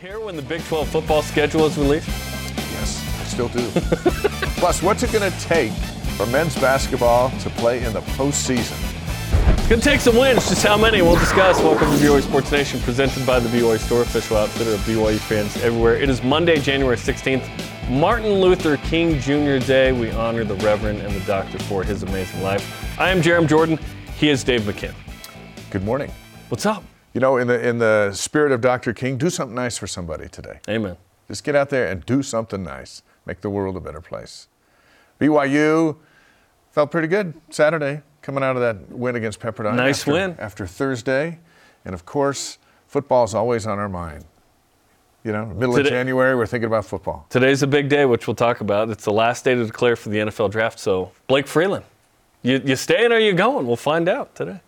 care when the Big 12 football schedule is released? Yes, I still do. Plus, what's it going to take for men's basketball to play in the postseason? It's going to take some wins. Just how many? We'll discuss. Welcome to BYU Sports Nation, presented by the BYU Store, official outfitter of BYU fans everywhere. It is Monday, January 16th, Martin Luther King Jr. Day. We honor the Reverend and the Doctor for his amazing life. I am Jarom Jordan. He is Dave McCann. Good morning. What's up? You know, in the in the spirit of Dr. King, do something nice for somebody today. Amen. Just get out there and do something nice. Make the world a better place. BYU felt pretty good Saturday coming out of that win against Pepperdine. Nice after, win. After Thursday. And of course, football is always on our mind. You know, middle Today- of January, we're thinking about football. Today's a big day, which we'll talk about. It's the last day to declare for the NFL draft. So, Blake Freeland, you, you staying or you going? We'll find out today.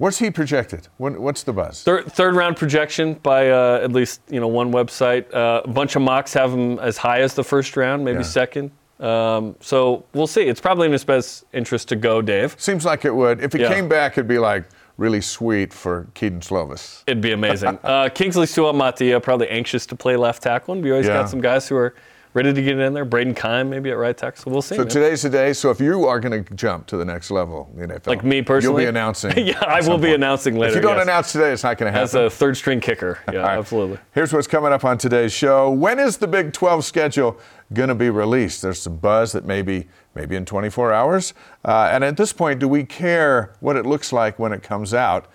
What's he projected? When, what's the buzz? Third, third round projection by uh, at least you know one website. Uh, a bunch of mocks have him as high as the first round, maybe Yeah. second. Um, so we'll see. It's probably in his best interest to go, Dave. Seems like it would. If he Yeah. came back, it'd be like really sweet for Kedon Slovis. It'd be amazing. uh, Kingsley Suamataia probably anxious to play left tackle, and we always Yeah. got some guys who are ready to get in there. Braden Kime maybe at right tackle. So we'll see. So man. today's the day. So if you are going to jump to the next level in the NFL, Like me personally? you'll be announcing. Yeah, I will be point. announcing later, If you don't yes. announce today, it's not going to happen. as a third string kicker. Yeah, right. absolutely. Here's what's coming up on today's show. When is the Big 12 schedule going to be released? There's some buzz that maybe maybe in 24 hours. Uh, and at this point, do we care what it looks like when it comes out?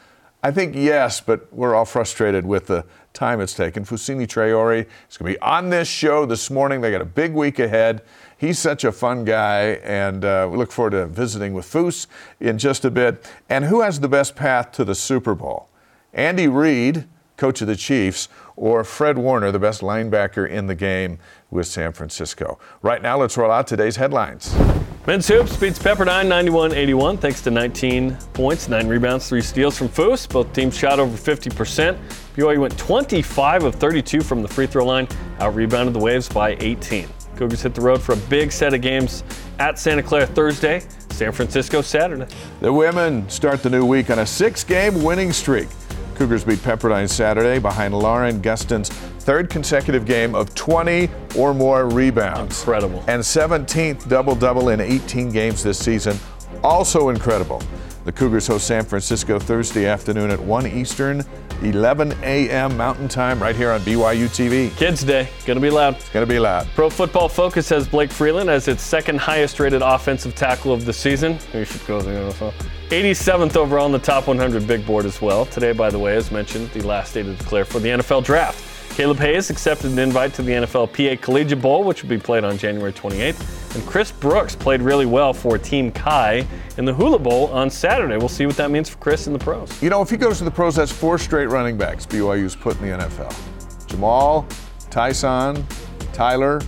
I think yes, but we're all frustrated with the time it's taken. Fousseyni Traore is going to be on this show this morning. They got a big week ahead. He's such a fun guy, and uh, we look forward to visiting with Foos in just a bit. And who has the best path to the Super Bowl? Andy Reid, coach of the Chiefs, or Fred Warner, the best linebacker in the game with San Francisco. Right now, let's roll out today's headlines. Men's Hoops beats Pepperdine 91-81 thanks to 19 points, 9 rebounds, 3 steals from Foos. Both teams shot over 50%. BYU went 25 of 32 from the free throw line, out-rebounded the Waves by 18. Cougars hit the road for a big set of games at Santa Clara Thursday, San Francisco Saturday. The women start the new week on a six game winning streak. Cougars beat Pepperdine Saturday behind Lauren Gustin's third consecutive game of 20 or more rebounds. Incredible. And 17th double double in 18 games this season. Also incredible. The Cougars host San Francisco Thursday afternoon at 1 Eastern, 11 a.m. Mountain Time, right here on BYU TV. Kids Day, gonna be loud. It's going to be loud. Pro Football Focus has Blake Freeland as its second highest rated offensive tackle of the season. He should go to the NFL. 87th overall on the top 100 big board as well. Today, by the way, as mentioned, the last day to declare for the NFL draft. Kaleb Hayes accepted an invite to the NFL PA Collegiate Bowl, which will be played on January 28th. And Chris Brooks played really well for Team Kai in the Hula Bowl on Saturday. We'll see what that means for Chris in the pros. You know, if he goes to the pros, that's four straight running backs BYU's put in the NFL Jamal, Tyson, Tyler,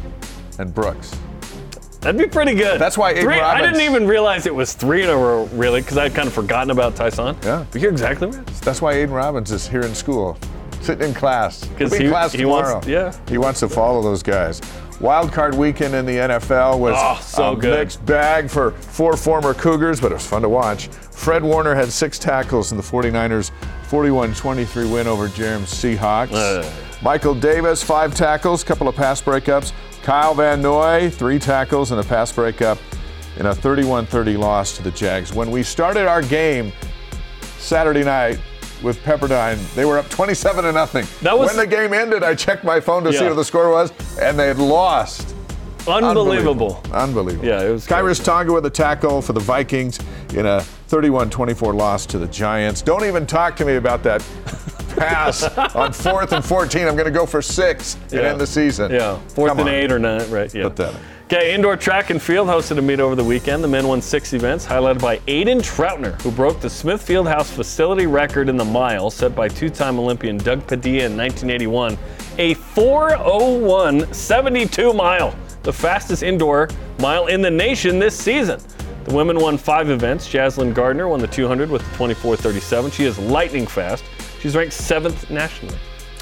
and Brooks. That'd be pretty good. That's why Aidan three, I didn't even realize it was three in a row, really, because I'd kind of forgotten about Tyson. Yeah. But you're exactly right. That's why Aidan Robbins is here in school, sitting in class. 'Cause He'll be he- class he wants- tomorrow. yeah. He wants to follow those guys. Wild card weekend in the NFL was Oh, so a good. mixed bag for four former Cougars, but it was fun to watch. Fred Warner had six tackles in the 49ers' 41-23 win over Jarom's Seahawks. Ugh. Michael Davis, five tackles, couple of pass breakups. Kyle Van Noy, three tackles and a pass breakup in a 31-30 loss to the Jags. When we started our game Saturday night with Pepperdine, they were up 27 to nothing. That was- when the game ended, I checked my phone to see what the score was, and they had lost. Unbelievable. Unbelievable. Yeah, it was Khyiris Tonga with a tackle for the Vikings in a 31-24 loss to the Giants. Don't even talk to me about that pass on fourth and 14. I'm going to go for six and end the season. Yeah, fourth Come and on. eight or nine, right? Yeah. Pathetic. Okay, indoor track and field hosted a meet over the weekend. The men won six events, highlighted by Aidan Troutner, who broke the Smith Fieldhouse facility record in the mile set by two-time Olympian Doug Padilla in 1981. A 4:01 72 mile, the fastest indoor mile in the nation this season. The women won five events. Jaslyn Gardner won the 200 with a 24:37. She is lightning fast. She's ranked seventh nationally.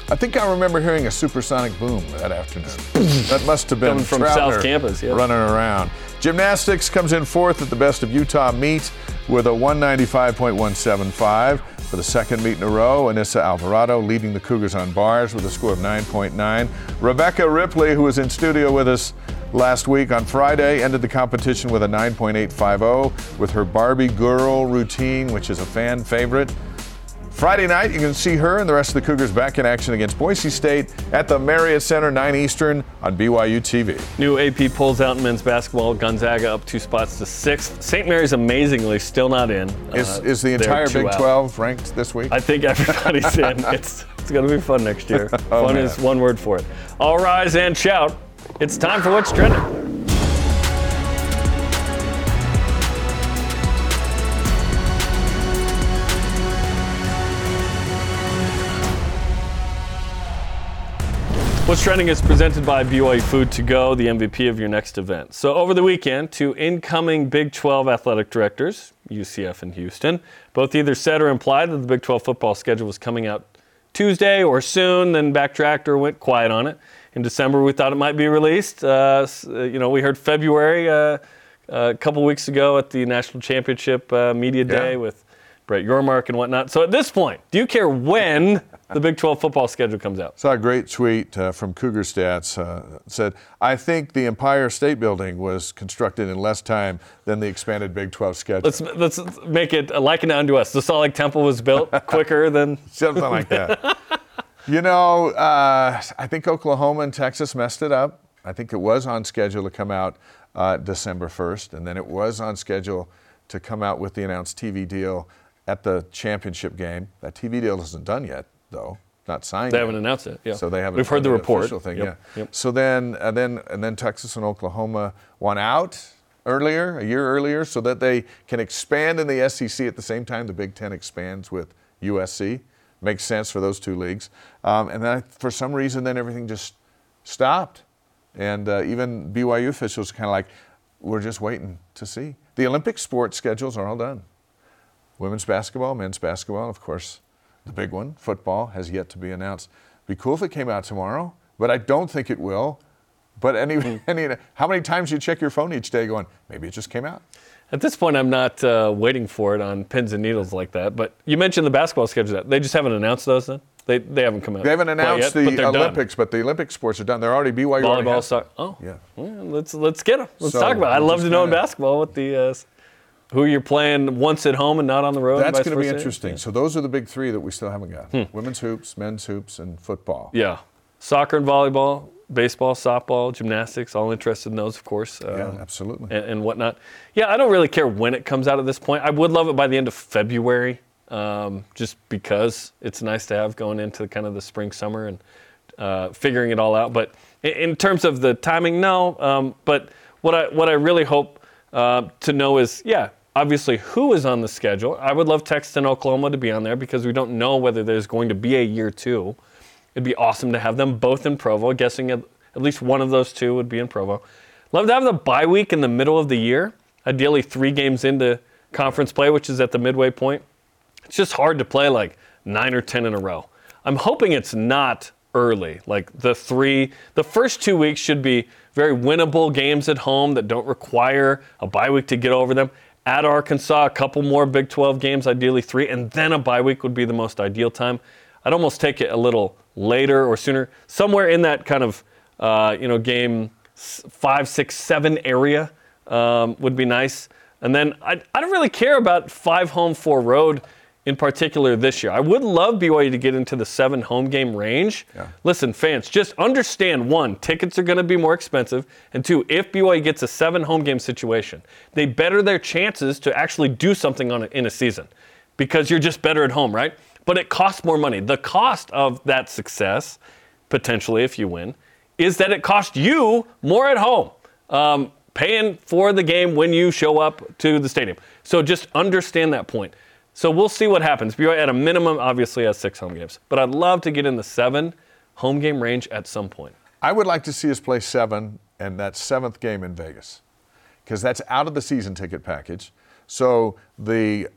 I think I remember hearing a supersonic boom that afternoon. that must have been Coming from Troutner South Campus, yeah. running around. Gymnastics comes in fourth at the Best of Utah meet with a 195.175. For the second meet in a row, Anissa Alvarado leading the Cougars on bars with a score of 9.9. Rebecca Ripley, who is in studio with us last week on Friday, ended the competition with a 9.850 with her Barbie Girl routine, which is a fan favorite. Friday night, you can see her and the rest of the Cougars back in action against Boise State at the Marriott Center, 9 Eastern on BYU TV. New AP polls out in men's basketball. Gonzaga up two spots to sixth. St. Mary's amazingly still not in. Is, uh, is the entire Big 12 ranked this week? I think everybody's in. It's, it's going to be fun next year. oh, fun man. is one word for it. All rise and shout. It's time for What's Trending. What's Trending is presented by BYU Food to Go, the MVP of your next event. So, over the weekend, two incoming Big 12 athletic directors, UCF and Houston, both either said or implied that the Big 12 football schedule was coming out Tuesday or soon, then backtracked or went quiet on it. In December, we thought it might be released. Uh, uh you know, we heard February uh, a couple weeks ago at the National Championship uh, Media Day yeah. with Brett Yormark and whatnot. So, at this point, do you care when the Big 12 football schedule comes out. Saw a great tweet uh, from Cougar Stats. Uh, said, I think the Empire State Building was constructed in less time than the expanded Big 12 schedule. Let's, let's make it liken it unto us. The Salt Lake Temple was built quicker than. Something like that. you know, uh, I think Oklahoma and Texas messed it up. I think it was on schedule to come out uh, December 1st, and then it was on schedule to come out with the announced TV deal at the championship game. That TV deal isn't done yet though, not signed. They yet. haven't announced it. Yeah. So they haven't. We've heard the report. Thing, yep. Yeah. Yep. So then, and then, and then Texas and Oklahoma won out earlier, a year earlier, so that they can expand in the SEC at the same time the Big Ten expands with USC. Makes sense for those two leagues. Um, and then for some reason, then everything just stopped, and uh, even BYU officials kind of like, we're just waiting to see. The Olympic sports schedules are all done. Women's basketball, men's basketball, of course the big one, football, has yet to be announced. Be cool if it came out tomorrow, but I don't think it will. But any, any how many times do you check your phone each day going, maybe it just came out? At this point, I'm not uh, waiting for it on pins and needles like that. But you mentioned the basketball schedule. They just haven't announced those then? They, they haven't come out. They haven't announced yet, the but Olympics, done. but the Olympic sports are done. They're already BYU. Volleyball, soccer. Oh, yeah. Well, let's let's get them. Let's so, talk about. it. I'd love to know in basketball what the uh, who you're playing once at home and not on the road. That's going to be interesting. Yeah. So those are the big three that we still haven't got: hmm. women's hoops, men's hoops, and football. Yeah, soccer and volleyball, baseball, softball, gymnastics. All interested in those, of course. yeah, um, absolutely. And, and, whatnot. Yeah, I don't really care when it comes out at this point. I would love it by the end of February, um, just because it's nice to have going into kind of the spring, summer, and uh, figuring it all out. But in, in, terms of the timing, no. Um, but what I what I really hope. Uh, to know is, yeah, obviously who is on the schedule. I would love Texas and Oklahoma to be on there because we don't know whether there's going to be a year two. It'd be awesome to have them both in Provo. Guessing at, at least one of those two would be in Provo. Love to have the bye week in the middle of the year. Ideally, three games into conference play, which is at the midway point. It's just hard to play like nine or ten in a row. I'm hoping it's not early. Like the three, the first two weeks should be very winnable games at home that don't require a bye week to get over them at Arkansas, a couple more Big 12 games, ideally three, and then a bye week would be the most ideal time. I'd almost take it a little later or sooner, somewhere in that kind of uh, you know game five, six, seven area um, would be nice. And then I, I don't really care about five home, four road in particular this year. I would love BYU to get into the seven home game range. Yeah. Listen, fans, just understand one, tickets are going to be more expensive. And two, if BYU gets a seven home game situation, they better their chances to actually do something on a, in a season because you're just better at home, right? But it costs more money. The cost of that success, potentially if you win, is that it costs you more at home. Um, paying for the game when you show up to the stadium. So just understand that point. So we'll see what happens. BYU at a minimum obviously has six home games, but I'd love to get in the seven home game range at some point. I would like to see us play seven and that seventh game in Vegas because that's out of the season ticket package. So the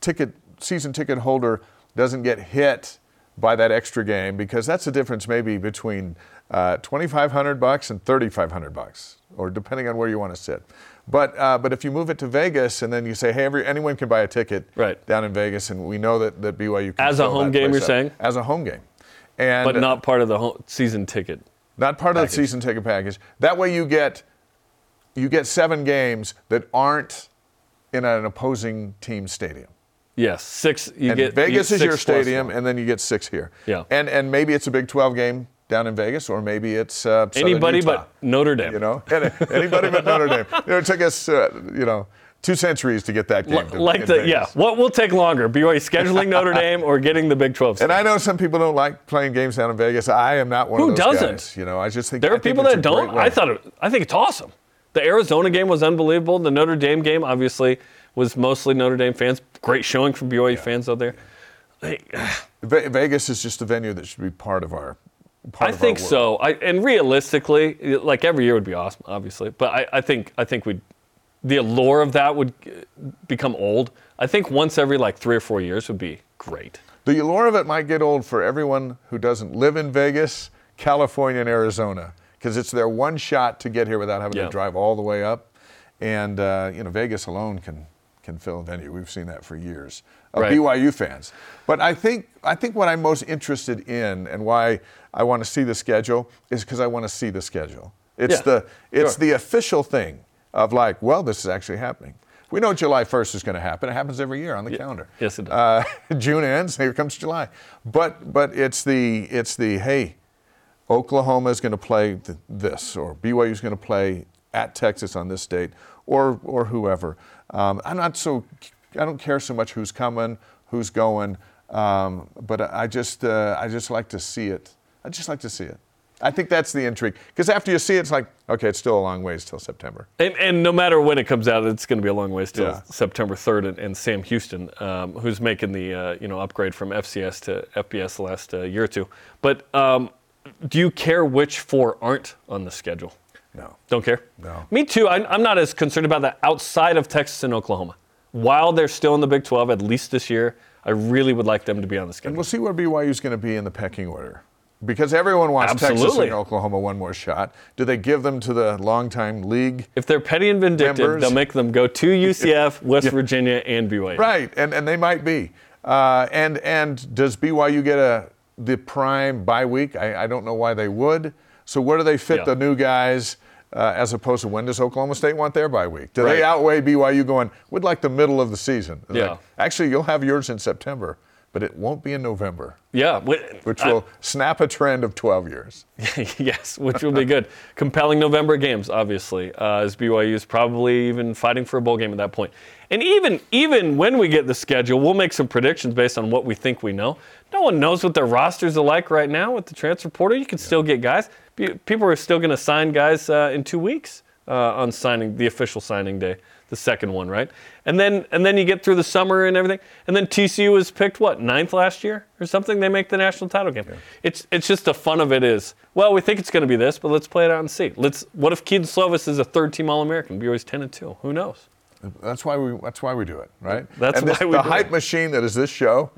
ticket season ticket holder doesn't get hit by that extra game because that's the difference maybe between uh, 2,500 bucks and 3,500 bucks, or depending on where you want to sit. But uh, but if you move it to Vegas and then you say, hey, every, anyone can buy a ticket Right. down in Vegas, and we know that, that BYU can As a home game, you're up. saying? as a home game, and but not part of the home, season ticket. not part of the season ticket package. That way you get you get seven games that aren't in an opposing team stadium. Yes, six. You And get Vegas you is your stadium, and then you get six here. Yeah. And and maybe it's a Big 12 game down in Vegas, or maybe it's uh, Anybody Utah, but Notre Dame. you know, anybody but Notre Dame. You know, it took us uh, you know two centuries to get that game. L- to, like the Vegas. yeah. What will take longer? BYU scheduling Notre Dame or getting the Big 12? And I know some people don't like playing games down in Vegas. I am not one Who of those Who doesn't? guys. You know, I just think There are people that don't. I thought it, I think it's awesome. The Arizona game was unbelievable. The Notre Dame game, obviously, was mostly Notre Dame fans. Great showing from BYU fans out there. Ve- Vegas is just a venue that should be part of our. Part I of think our so. I, and realistically, like every year would be awesome, obviously. But I, I think I think we, the allure of that would uh, become old. I think once every like three or four years would be great. The allure of it might get old for everyone who doesn't live in Vegas, California, and Arizona, because it's their one shot to get here without having Yeah. to drive all the way up. And uh, you know, Vegas alone can can fill a venue. We've seen that for years of Right. BYU fans. But I think I think what I'm most interested in and why I want to see the schedule is because I want to see the schedule. It's Yeah, the it's sure. the official thing of like, well, this is actually happening. We know July 1st is going to happen. It happens every year on the calendar. yes, it does. Uh, June ends, here comes July. But but it's the it's the hey, Oklahoma is going to play th- this, or BYU is going to play at Texas on this date, or or whoever. Um, I'm not so I don't care so much who's coming, who's going, um, but I just uh, I just like to see it. I just like to see it. I think that's the intrigue because after you see it, it's like okay, it's still a long ways till September. And, and no matter when it comes out, it's going to be a long ways till Yeah. September 3rd. And, and Sam Houston, um, who's making the uh, you know upgrade from FCS to FBS the last uh, year or two. But um, do you care which four aren't on the schedule? No. Don't care. No. Me too. I, I'm not as concerned about that outside of Texas and Oklahoma. While they're still in the Big 12, at least this year, I really would like them to be on the schedule. And we'll see where BYU is going to be in the pecking order. Because everyone wants Texas and Oklahoma one more shot. Do they give them to the longtime league? If they're petty and vindictive, Members. they'll make them go to UCF, West Virginia, and BYU. Right, and, and they might be. Uh, and and does BYU get a the prime bye week? I, I don't know why they would. So where do they fit Yeah. the new guys uh, as opposed to when does Oklahoma State want their bye week? Do they outweigh BYU going, we'd like the middle of the season? Yeah. like, actually, you'll have yours in September, but it won't be in November, Yeah. wh- which I- will snap a trend of 12 years. yes, which will be good. Compelling November games, obviously, uh, as BYU is probably even fighting for a bowl game at that point. And even even when we get the schedule, we'll make some predictions based on what we think we know. No one knows what their rosters are like right now with the transfer portal. You can still get guys. Pe- People are still going to sign guys uh, in two weeks uh, on signing the official signing day, the second one, right? And then and then you get through the summer and everything. And then TCU was picked what ninth last year or something. They make the national title game. It's it's just the fun of it is. Well, we think it's going to be this, but let's play it out and see. Let's. What if Kedon Slovis is a third team All American? BYU's ten and two. Who knows? That's why we. That's why we do it, right? That's and this, why we the do hype it. Mm-hmm. machine that is this show.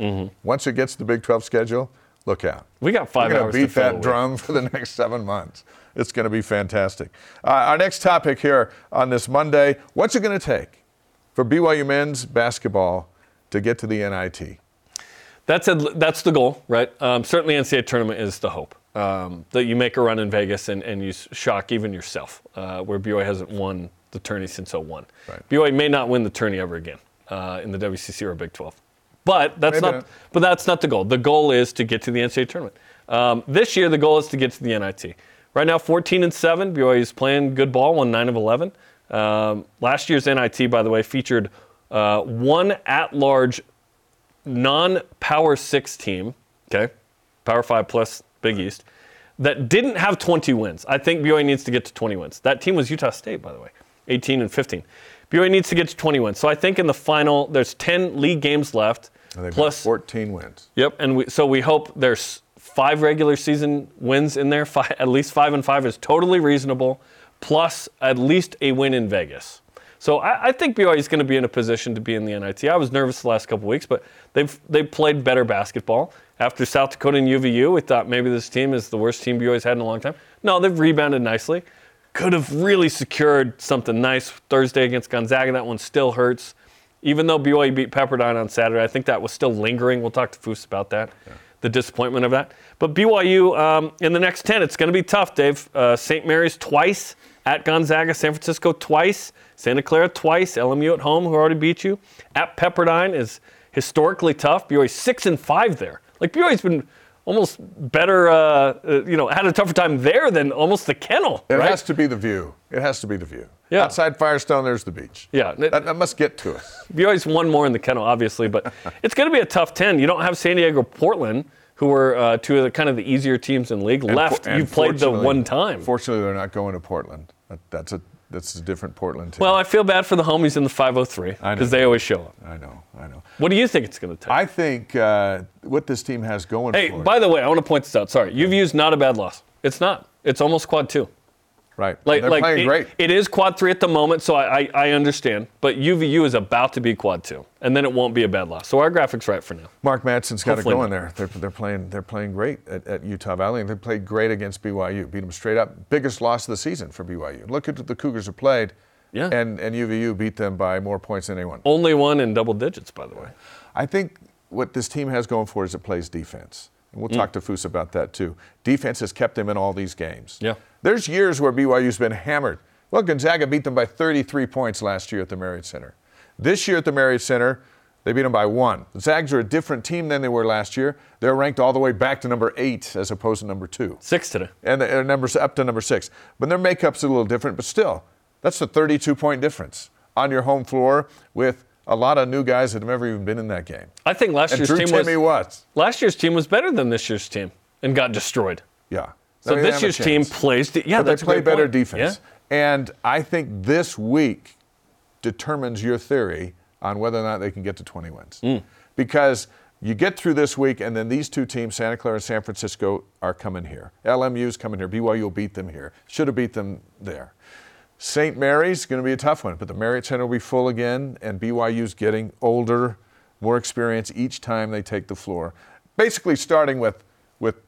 Once it gets the Big 12 schedule, look out. We got 5 We're going hours to to beat fill that drum for the next seven months. It's going to be fantastic. Uh, our next topic here on this Monday: What's it going to take for BYU men's basketball to get to the NIT? That's a, that's the goal, right? Um, certainly, NCAA tournament is the hope um, that you make a run in Vegas and, and you shock even yourself, uh, where BYU hasn't won the tourney since 01. Right. BYU may not win the tourney ever again uh, in the WCC or Big 12, but that's not. But that's not the goal. The goal is to get to the NCAA tournament. Um, this year, the goal is to get to the NIT. Right now, 14 and seven. BYU is playing good ball, won nine of 11. Um, last year's NIT, by the way, featured uh, one at-large non-power six team, okay, power five plus Big East, that didn't have 20 wins. I think BYU needs to get to 20 wins. That team was Utah State, by the way, 18 and 15. BYU needs to get to 20 wins. So I think in the final, there's 10 league games left, And they've plus got 14 wins. Yep, and we, so we hope there's five regular season wins in there. Five, at least five and five is totally reasonable, plus at least a win in Vegas. So I, I think BYU is going to be in a position to be in the NIT. I was nervous the last couple weeks, but they've they played better basketball. After South Dakota and UVU, we thought maybe this team is the worst team BYU's had in a long time. No, they've rebounded nicely. Could have really secured something nice Thursday against Gonzaga. That one still hurts. Even though BYU beat Pepperdine on Saturday, I think that was still lingering. We'll talk to Foose about that, yeah. the disappointment of that. But BYU um, in the next 10, it's going to be tough, Dave. Uh, St. Mary's twice, at Gonzaga, San Francisco twice, Santa Clara twice, LMU at home, who already beat you. At Pepperdine is historically tough. BYU 6 and 5 there. Like BYU's been almost better, uh, uh, you know, had a tougher time there than almost the kennel. It right? has to be the view. It has to be the view. Yeah. Outside Firestone, there's the beach. Yeah. That, that must get to us. BYU's one more in the kennel, obviously, but it's going to be a tough 10. You don't have San Diego Portland, who were uh, two of the kind of the easier teams in league, And left. for- you played the one time. Fortunately, they're not going to Portland. That, that's a that's a different Portland team. Well, I feel bad for the homies in the 503 because they always show up. I know, I know. What do you think it's going to take? I think uh, what this team has going hey, for it- by the way, I want to point this out. Sorry, you've used not a bad loss. It's not. It's almost quad two. Right? Like, they're like playing it- great. it is quad three at the moment, so I, I, I understand. But UVU is about to be quad two, and then it won't be a bad loss. So our graphic's right for now. Mark Madsen's got it Hopefully going not. there. They're, they're playing they're playing great at, at Utah Valley, and they played great against BYU. Beat them straight up. Biggest loss of the season for BYU. Look at the Cougars have played. Yeah. And and UVU beat them by more points than anyone. Only one in double digits, by the way. I think what this team has going for it is it plays defense. And Mm. we'll talk to Foose about that too. Defense has kept them in all these games. Yeah. There's years where BYU's been hammered. Well, Gonzaga beat them by 33 points last year at the Marriott Center. This year at the Marriott Center, they beat them by one. The Zags are a different team than they were last year. They're ranked all the way back to number eight as opposed to number two. Six today. And their numbers up to number six. But their makeup's a little different, but still, that's a 32 point difference on your home floor with a lot of new guys that have never even been in that game. I think last And year's Drew team Timmy was was. last year's team was better than this year's team and got destroyed. Yeah. So I mean, this year's team plays. De- yeah, but that's they play better point. defense. Yeah. And I think this week determines your theory on whether or not they can get to 20 wins. Hmm. Because you get through this week, and then these two teams, Santa Clara and San Francisco, are coming here. LMU's coming here. BYU will beat them here. Should have beat them there. St. Mary's going to be a tough one, but the Marriott Center will be full again, and BYU's getting older, more experience each time they take the floor. Basically, starting with with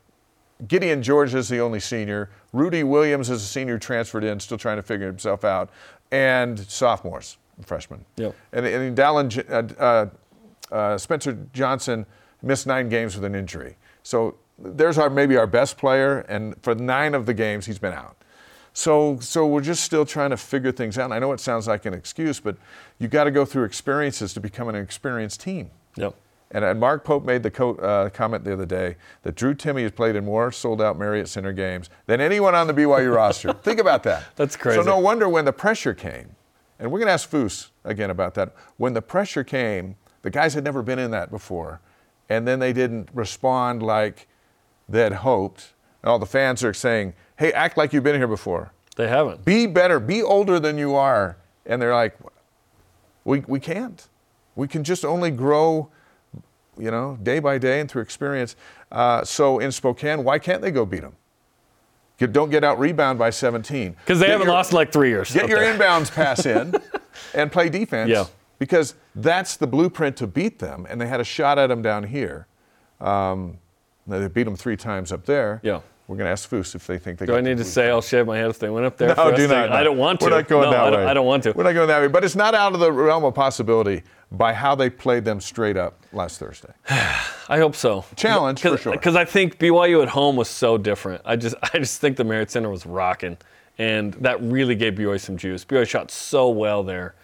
Gideon George is the only senior. Rudi Williams is a senior transferred in, still trying to figure himself out, and sophomores, freshmen. Yep. And, and Dallin, uh, uh, uh, Spencer Johnson missed nine games with an injury. So there's our maybe our best player, and for nine of the games he's been out. So, so we're just still trying to figure things out. And I know it sounds like an excuse, but you got to go through experiences to become an experienced team. Yep. And, and Mark Pope made the co- uh, comment the other day that Drew Timme has played in more sold-out Marriott Center games than anyone on the BYU roster. Think about that. That's crazy. So no wonder when the pressure came, and we're going to ask Foose again about that. When the pressure came, the guys had never been in that before, and then they didn't respond like they would hoped. And all the fans are saying, "Hey, act like you've been here before. They haven't. Be better. Be older than you are." And they're like, "We we can't. We can just only grow." you know, day by day and through experience. Uh, so in Spokane, why can't they go beat them? Get, don't get out rebound by 17. Because they Get haven't your- lost in like three years. Get your there. inbounds pass in and play defense. Yeah. Because that's the blueprint to beat them. And they had a shot at them down here. Um, they beat them three times up there. Yeah. We're going to ask Foose if they think they Do I need to say I'll shave my head if they went up there? no, do not. I don't want to. We're not going no, that I way. I don't want to. We're not going that way. But it's not out of the realm of possibility by how they played them straight up last Thursday. I hope so. Challenge, for sure. Because I think BYU at home was so different. I just I just think the Marriott Center was rocking, and that really gave BYU some juice. BYU shot so well there.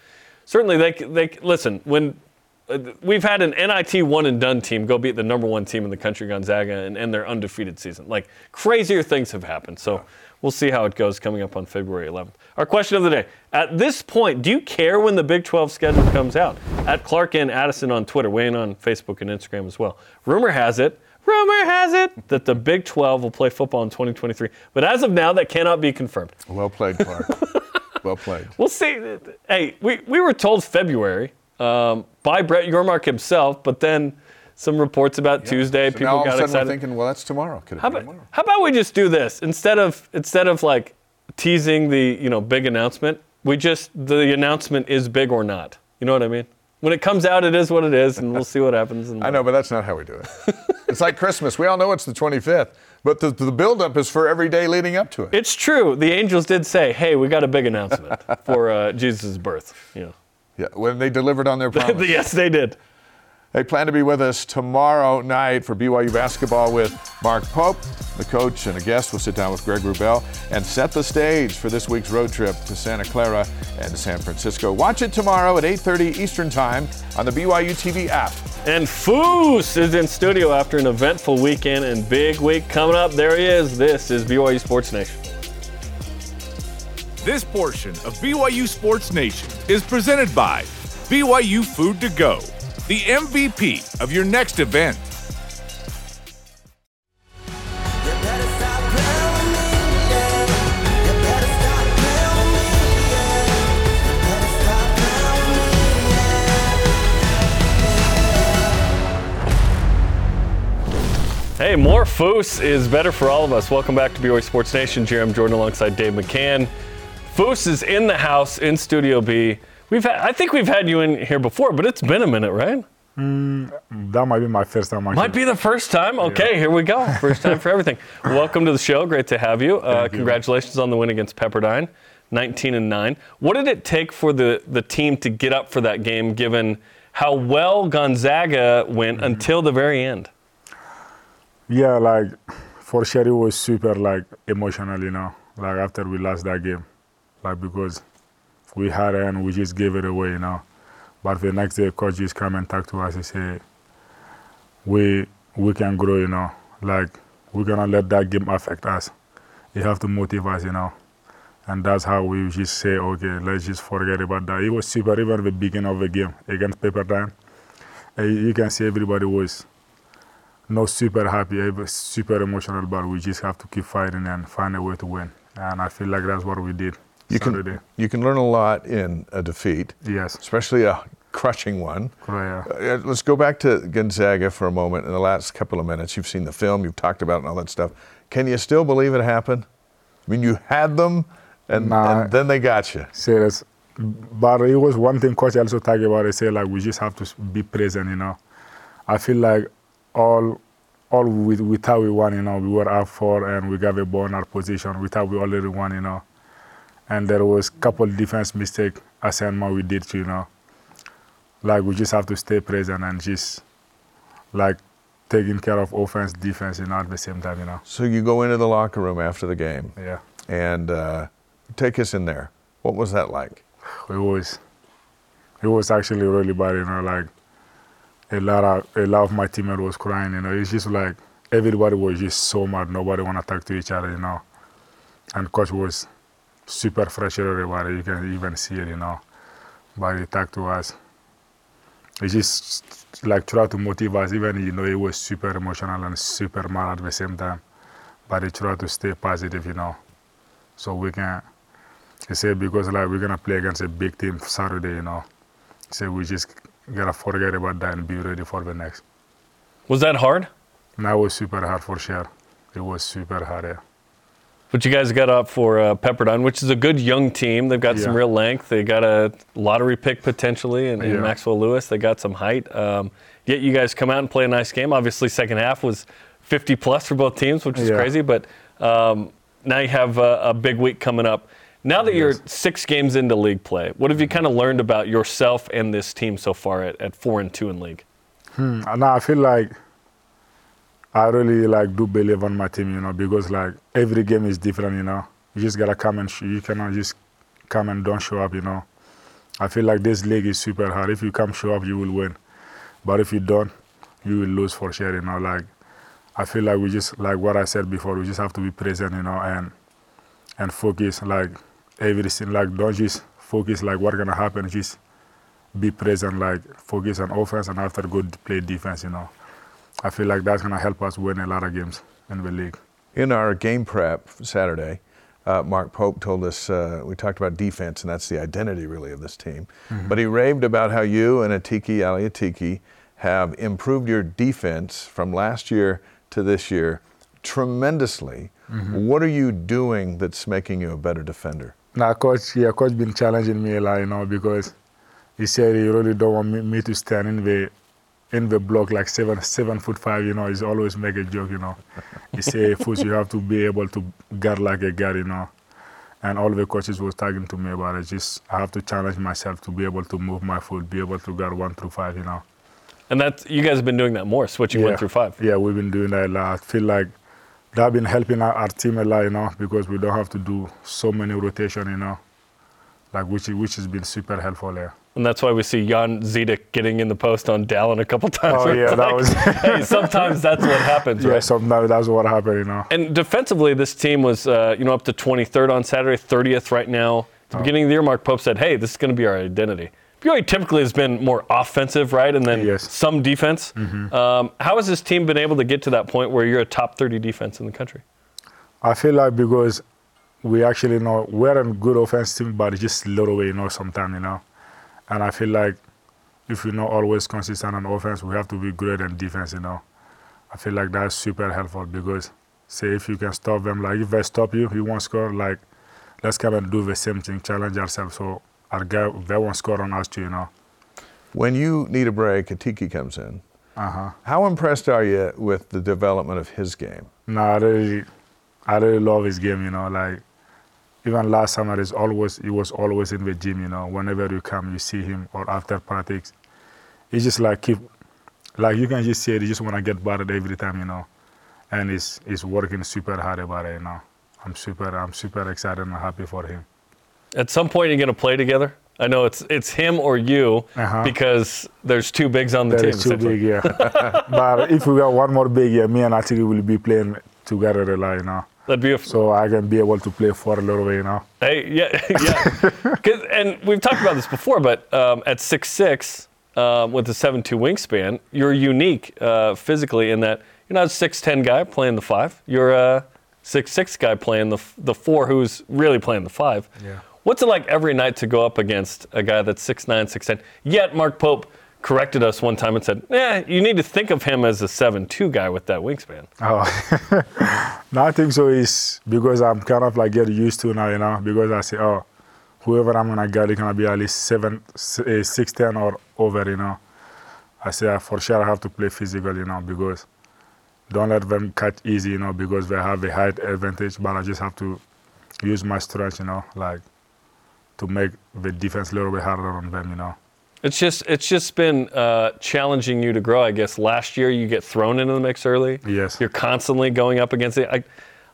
Certainly, they they listen when. Uh, We've had an NIT one and done team go beat the number one team in the country, Gonzaga, and end their undefeated season. Like crazier things have happened. So we'll see how it goes coming up on February 11th. Our question of the day: At this point, do you care when the Big 12 schedule comes out? At Clark and Addison on Twitter, weighing on Facebook and Instagram as well. Rumor has it. Rumor has it that the Big 12 will play football in 2023, but as of now, that cannot be confirmed. Well played, Clark. well played. We'll see. Hey, we, we were told February um, by Brett Yormark himself, but then some reports about Tuesday. So people now all of a got sudden excited. we're thinking, well, that's tomorrow. Could it how, be about, tomorrow? how about we just do this instead of instead of like teasing the you know big announcement? We just the announcement is big or not. You know what I mean? When it comes out, it is what it is, and we'll see what happens. And I know, but that's not how we do it. it's like Christmas. We all know it's the 25th, but the, the buildup is for every day leading up to it. It's true. The Angels did say, "Hey, we got a big announcement for uh, Jesus' birth." Yeah. Yeah, when they delivered on their promise. yes, they did. They plan to be with us tomorrow night for BYU basketball with Mark Pope. The coach and a guest will sit down with Greg Wrubell and set the stage for this week's road trip to Santa Clara and San Francisco. Watch it tomorrow at 8:30 Eastern Time on the BYU TV app. And Foose is in studio after an eventful weekend and big week coming up. There he is. This is BYU Sports Nation. This portion of BYU Sports Nation is presented by BYU Food to Go the MVP of your next event. Hey, more Foose is better for all of us. Welcome back to BYU Sports Nation. Jarom Jordan alongside Dave McCann. Foose is in the house in Studio B. We've had, I think we've had you in here before, but it's been a minute, right? Mm, that might be my first time. Actually. Might be the first time. Okay, yeah. here we go. First time for everything. Welcome to the show. Great to have you. Uh, congratulations on the win against Pepperdine, 19 and 9. What did it take for the, the team to get up for that game, given how well Gonzaga went mm-hmm. until the very end? Yeah, like for sure it was super like emotional, you know, like after we lost that game, like because we had it and we just gave it away, you know. But the next day, coach just come and talk to us and say, we, we can grow, you know. Like, going to let that game affect us. You have to motivate us, you know. And that's how we just say, okay, let's just forget about that. It was super, even at the beginning of the game against Pepperdine. You can see everybody was not super happy, eh, super emotional, but we just have to keep fighting and find a way to win. And I feel like that's what we did you Saturday. Can, you can learn a lot in a defeat. Yes. Especially a crushing one. Oh, yeah. Uh, let's go back to Gonzaga for a moment. In the last couple of minutes, you've seen the film, you've talked about it and all that stuff. Can you still believe it happened? I mean, you had them, and, nah, and then they got you. Serious. But it was one thing coach also talked about. He said, like, we just have to be present, you know. I feel like all all we, we thought we won, you know, we were up for and we got a ball in our position. We thought we already won, you know and there was a couple defense mistake assignment we did, you know. Like we just have to stay present and just like taking care of offense, defense, you know, at the same time, you know. So you go into the locker room after the game. Yeah. And uh, take us in there. What was that like? It was, it was actually really bad, you know. Like a lot of a lot of my teammates was crying, you know. It's just like everybody was just so mad. Nobody want to talk to each other, you know. And coach was super fresh everywhere. You can even see it, you know, by the talk to us. It's just like try to motivate us, even you know it was super emotional and super mad at the same time. But they try to stay positive, you know. So we can he said because like we're gonna play against a big team Saturday, you know. He said we just gotta forget about that and be ready for the next. Was that hard? That was super hard for sure. It was super hard, yeah. But you guys got up for uh, Pepperdine, which is a good young team. They've got yeah. some real length. They got a lottery pick potentially and, yeah. Maxwell Lewis. They got some height. Um, yet you guys come out and play a nice game. Obviously, second half was 50 plus for both teams, which is yeah. crazy. But um, now you have a, a, big week coming up. Now that you're six games into league play, what have you kind of learned about yourself and this team so far at, at four and two in league? Hmm. Now I feel like I really like do believe on my team, you know, because like every game is different, you know. You just gotta come and sh- you cannot just come and don't show up, you know. I feel like this league is super hard. If you come show up, you will win, but if you don't, you will lose for sure, you know. Like I feel like we just like what I said before. We just have to be present, you know, and and focus like everything. Like don't just focus like what's gonna happen. Just be present, like focus on offense, and after go play defense, you know. I feel like that's going to help us win a lot of games in the league. In our game prep Saturday, uh, Mark Pope told us uh, we talked about defense, and that's the identity really of this team. Mm-hmm. But he raved about how you and Atiki Ali Atiki have improved your defense from last year to this year tremendously. Mm-hmm. What are you doing that's making you a better defender? Now, coach, yeah, coach been challenging me a lot, you know, because he said he really don't want me, me to stand in the in the block like seven seven foot five, you know, he's always make a joke, you know. He say, "Foot, you have to be able to guard like a guard, you know." And all the coaches was talking to me about it. Just I have to challenge myself to be able to move my foot, be able to guard one through five, you know. And that you guys have been doing that more, switching one through five. Yeah, we've been doing that a lot. I feel like that been helping our, our, team a lot, you know, because we don't have to do so many rotation, you know, like which which has been super helpful there. And that's why we see Jan Zidek getting in the post on Dallin a couple times. Oh yeah, that was. hey, sometimes that's what happens. Yeah, right? sometimes that's what happened, you know. And defensively, this team was, uh, you know, up to 23rd on Saturday, 30th right now. At the oh. beginning of the year, Mark Pope said, "Hey, this is going to be our identity." BYU typically has been more offensive, right, and then yes. some defense. Mm-hmm. Um, how has this team been able to get to that point where you're a top 30 defense in the country? I feel like because we actually know we're a good offense team, but it's just a little way, you know, sometimes, you know. And I feel like if we're not always consistent on offense, we have to be great in defense, you know. I feel like that's super helpful because, say, if you can stop them, like if I stop you, you won't score, like, let's come and do the same thing, challenge ourselves. So our guy, they won't score on us too, you know. When you need a break, Atiki comes in. Uh-huh. How impressed are you with the development of his game? No, I really, I really love his game. You know, like even last summer, is always he was always in the gym. You know, whenever you come, you see him or after practice, he just like keep, like you can just see it. He just want to get better every time. You know, and he's he's working super hard about it. You know, I'm super I'm super excited and happy for him. At some point, you're going to play together. I know it's it's him or you uh-huh. because there's two bigs on the there team. Two big, yeah. but if we got one more big, yeah, me and Atiki will be playing together a lot, you know. That'd be a so I can be able to play for a little bit, you know. Hey, yeah, yeah. and we've talked about this before, but um, at six six um, with a seven two wingspan, you're unique uh, physically in that you're not a six ten guy playing the five. You're a six six guy playing the the four who's really playing the five. Yeah. What's it like every night to go up against a guy that's 6'9", 6'10"? Yet Mark Pope corrected us one time and said, "Yeah, you need to think of him as a seven-two guy with that wingspan." Oh, no, I think so. Is because I'm kind of like getting used to now, you know, because I say, oh, whoever I'm gonna get is gonna be at least seven, eh, six, ten or over, you know. I say for sure I have to play physical, you know, because don't let them catch easy, you know, because they have a height advantage. But I just have to use my strength, you know, like to make the defense a little bit harder on them, you know. It's just it's just been uh, challenging you to grow. I guess last year you get thrown into the mix early. Yes. You're constantly going up against it. I,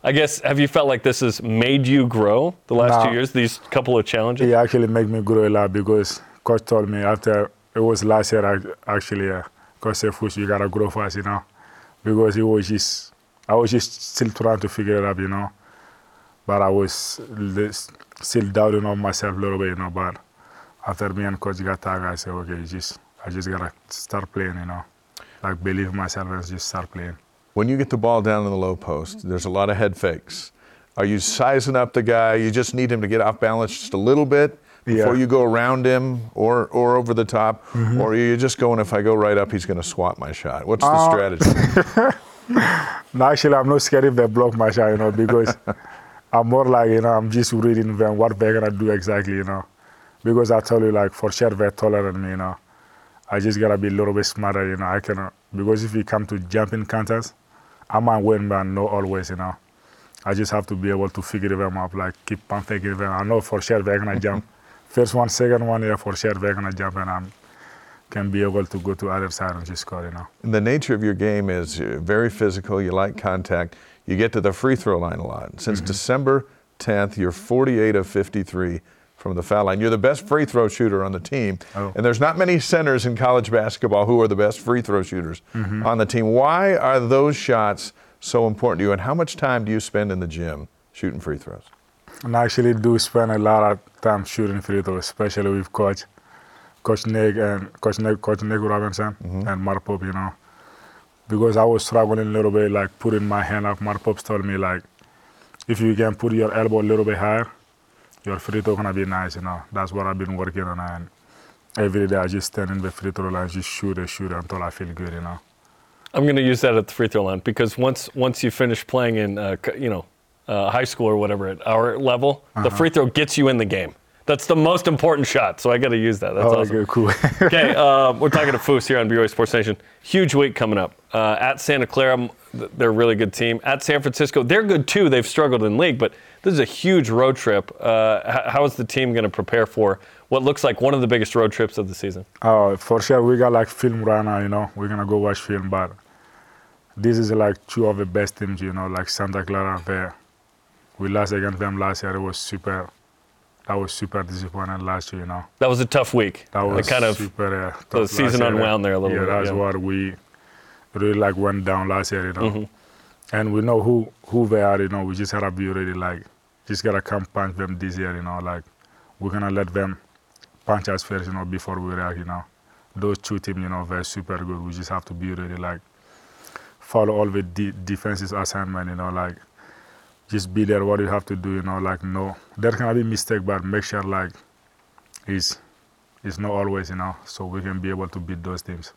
I guess have you felt like this has made you grow the last two years? These couple of challenges. It actually made me grow a lot because coach told me after it was last year. I actually, uh, coach said, "Fush, you gotta grow fast," you know, because it was just I was just still trying to figure it out, you know, but I was still doubting on myself a little bit, you know. But after me and coach got tired, I said, okay, just I just gotta start playing, you know, like believe myself and just start playing. When you get the ball down in the low post, there's a lot of head fakes. Are you sizing up the guy? You just need him to get off balance just a little bit before yeah. you go around him or or over the top, mm-hmm. or are you just going if I go right up, he's going to swat my shot? What's the uh, strategy? no, actually, I'm not scared if they block my shot, you know, because I'm more like, you know, I'm just reading them what they're gonna do exactly, you know. Because I tell you, like, for sure they're taller than me, you know. I just gotta be a little bit smarter, you know. I cannot, because if you come to jumping contests, I might win, but not always, you know. I just have to be able to figure them out, like, keep on thinking them. I know for sure they're gonna jump. First one, second one, yeah, for sure they're gonna jump, and I'm can be able to go to other side and just score, you know. And the nature of your game is very physical. You like contact you get to the free throw line a lot. Since mm-hmm. December 10th, you're 48 of 53 from the foul line. You're the best free throw shooter on the team. Oh. And there's not many centers in college basketball who are the best free throw shooters mm-hmm. on the team. Why are those shots so important to you? And how much time do you spend in the gym shooting free throws? And I actually do spend a lot of time shooting free throws, especially with coach, Coach Nick and Coach Nick, Coach Nick Robinson mm-hmm. and Mark Pope, you know because I was struggling a little bit, like putting my hand up. Mark Pops told me like, if you can put your elbow a little bit higher, your free throw gonna be nice. You know, that's what I've been working on, and every day I just stand in the free throw line, just shoot and shoot until I feel good. You know. I'm gonna use that at the free throw line because once once you finish playing in, uh, you know, uh, high school or whatever at our level, uh-huh. the free throw gets you in the game That's the most important shot, so I got to use that. That's Oh, awesome. okay, cool. Okay, uh, we're talking to Foose here on BYU Sports Nation. Huge week coming up. Uh, at Santa Clara, they're a really good team. At San Francisco, they're good too. They've struggled in league, but this is a huge road trip. Uh, how is the team going to prepare for what looks like one of the biggest road trips of the season? Oh, for sure, we got like film right now, you know. We're gonna go watch film, but this is like two of the best teams, you know, like Santa Clara there. We lost against them last year. It was super. That was super disappointing last year, you know. That was a tough week. That was kind of super. Uh, tough the season year. unwound there a little yeah, bit, that's yeah. That's what we really like went down last year, you know. Mm-hmm. And we know who who they are, you know. We just gotta be ready, like, just gotta come punch them this year, you know. Like, we're gonna let them punch us first, you know, before we react, you know. Those two teams, you know, they're super good. We just have to be ready, like, follow all the de- defenses assignment, you know, like, just be there. What you have to do, you know, like, no, there gonna be mistake, but make sure, like, it's it's not always, you know, so we can be able to beat those teams.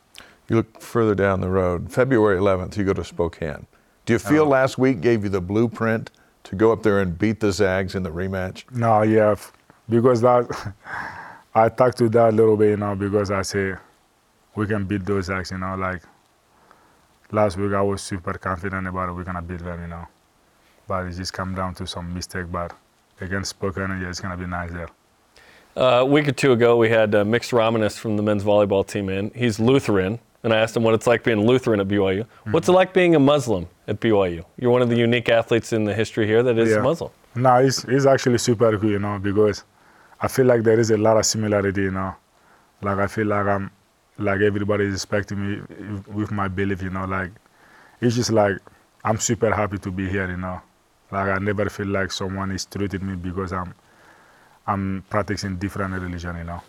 You look further down the road. February 11th, you go to Spokane. Do you feel last week gave you the blueprint to go up there and beat the Zags in the rematch? No, yeah, because that I talked to that a little bit, you know, because I say we can beat those Zags, you know, like last week I was super confident about it, we're gonna beat them, you know. But it just come down to some mistake, but against Spokane, yeah, it's gonna be nice there. Uh, a week or two ago, we had uh, Mixed Romanus from the men's volleyball team in. He's Lutheran, and I asked him what it's like being Lutheran at BYU. What's it like being a Muslim at BYU? You're one of the unique athletes in the history here that is Yeah. Muslim. No, it's, it's actually super cool, you know, because I feel like there is a lot of similarity, you know. Like I feel like I'm, like everybody is respecting me with my belief, you know. Like it's just like I'm super happy to be here, you know. Like I never feel like someone is treating me because I'm, I'm practicing different religion, you know.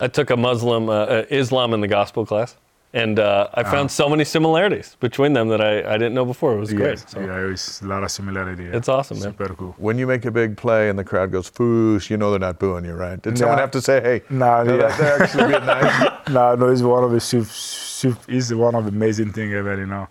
I took a Muslim uh, uh, Islam in the gospel class, and uh, I found so many similarities between them that I, I didn't know before. It was great. Yeah, So yeah, it's a lot of similarity. yeah. It's awesome, man. Super cool. When you make a big play and the crowd goes foosh, you know they're not booing you, right? Did someone have to say, hey, Nah, no, yeah. that, they're actually being nice? no, no, it's one of the sup, sup, it's one of the amazing thing ever, you know.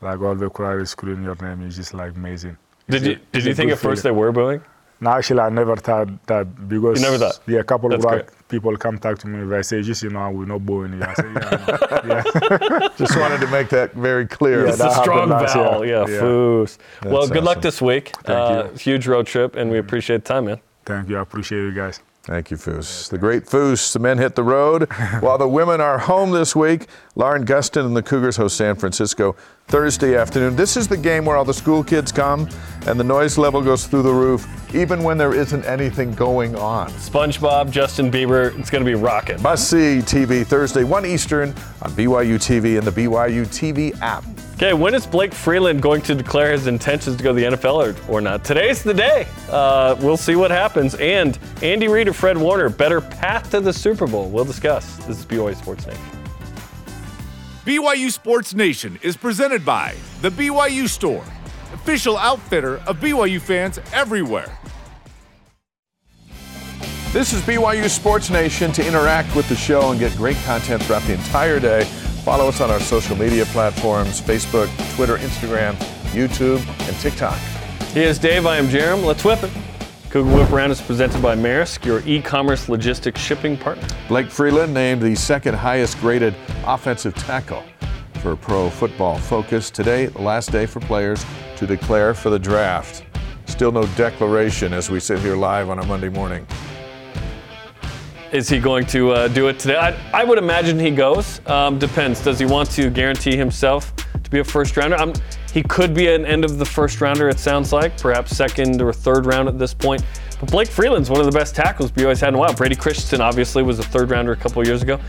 Like all the crowd is screaming your name It's just like amazing. Did It's a- you did you think at first feeling. they were booing? No, actually, I never thought that because You never thought? Yeah, a couple That's of great. black people come talk to me. They say, just you know, we're not booing you. I say, yeah, I know. yeah. Just wanted to make that very clear. Yeah, It's that a strong happened vowel, yeah, Yeah. foos. Well, That's good luck this week. Thank uh, you. Huge road trip, and we appreciate the time, man. Thank you. I appreciate you guys. Thank you, Foose. The great Foose. The men hit the road while the women are home this week. Lauren Gustin and the Cougars host San Francisco Thursday afternoon. This is the game where all the school kids come and the noise level goes through the roof, even when there isn't anything going on. SpongeBob, Justin Bieber, it's going to be rocking. Must see TV Thursday, 1 Eastern on BYU TV and the BYU TV app. Okay, when is Blake Freeland going to declare his intentions to go to the NFL or, or not? Today's the day. Uh, we'll see what happens. And Andy Reid or Fred Warner, better path to the Super Bowl. We'll discuss. This is BYU Sports Nation. BYU Sports Nation is presented by The BYU Store, official outfitter of BYU fans everywhere. This is BYU Sports Nation. To interact with the show and get great content throughout the entire day, follow us on our social media platforms Facebook, Twitter, Instagram, YouTube, and TikTok. He is Dave. I am Jarom. Let's whip it. Cougar Whip Around is presented by Maersk, your e-commerce logistics shipping partner. Blake Freeland named the second highest graded offensive tackle for Pro Football Focus. Today, the last day for players to declare for the draft. Still no declaration as we sit here live on a Monday morning. Is he going to uh, do it today? I, I would imagine he goes. Um, depends. Does he want to guarantee himself to be a first rounder? Um, he could be an end of the first rounder, it sounds like, perhaps second or third round at this point. But Blake Freeland's one of the best tackles BYU's had in a while. Brady Christensen obviously was a third rounder a couple years ago.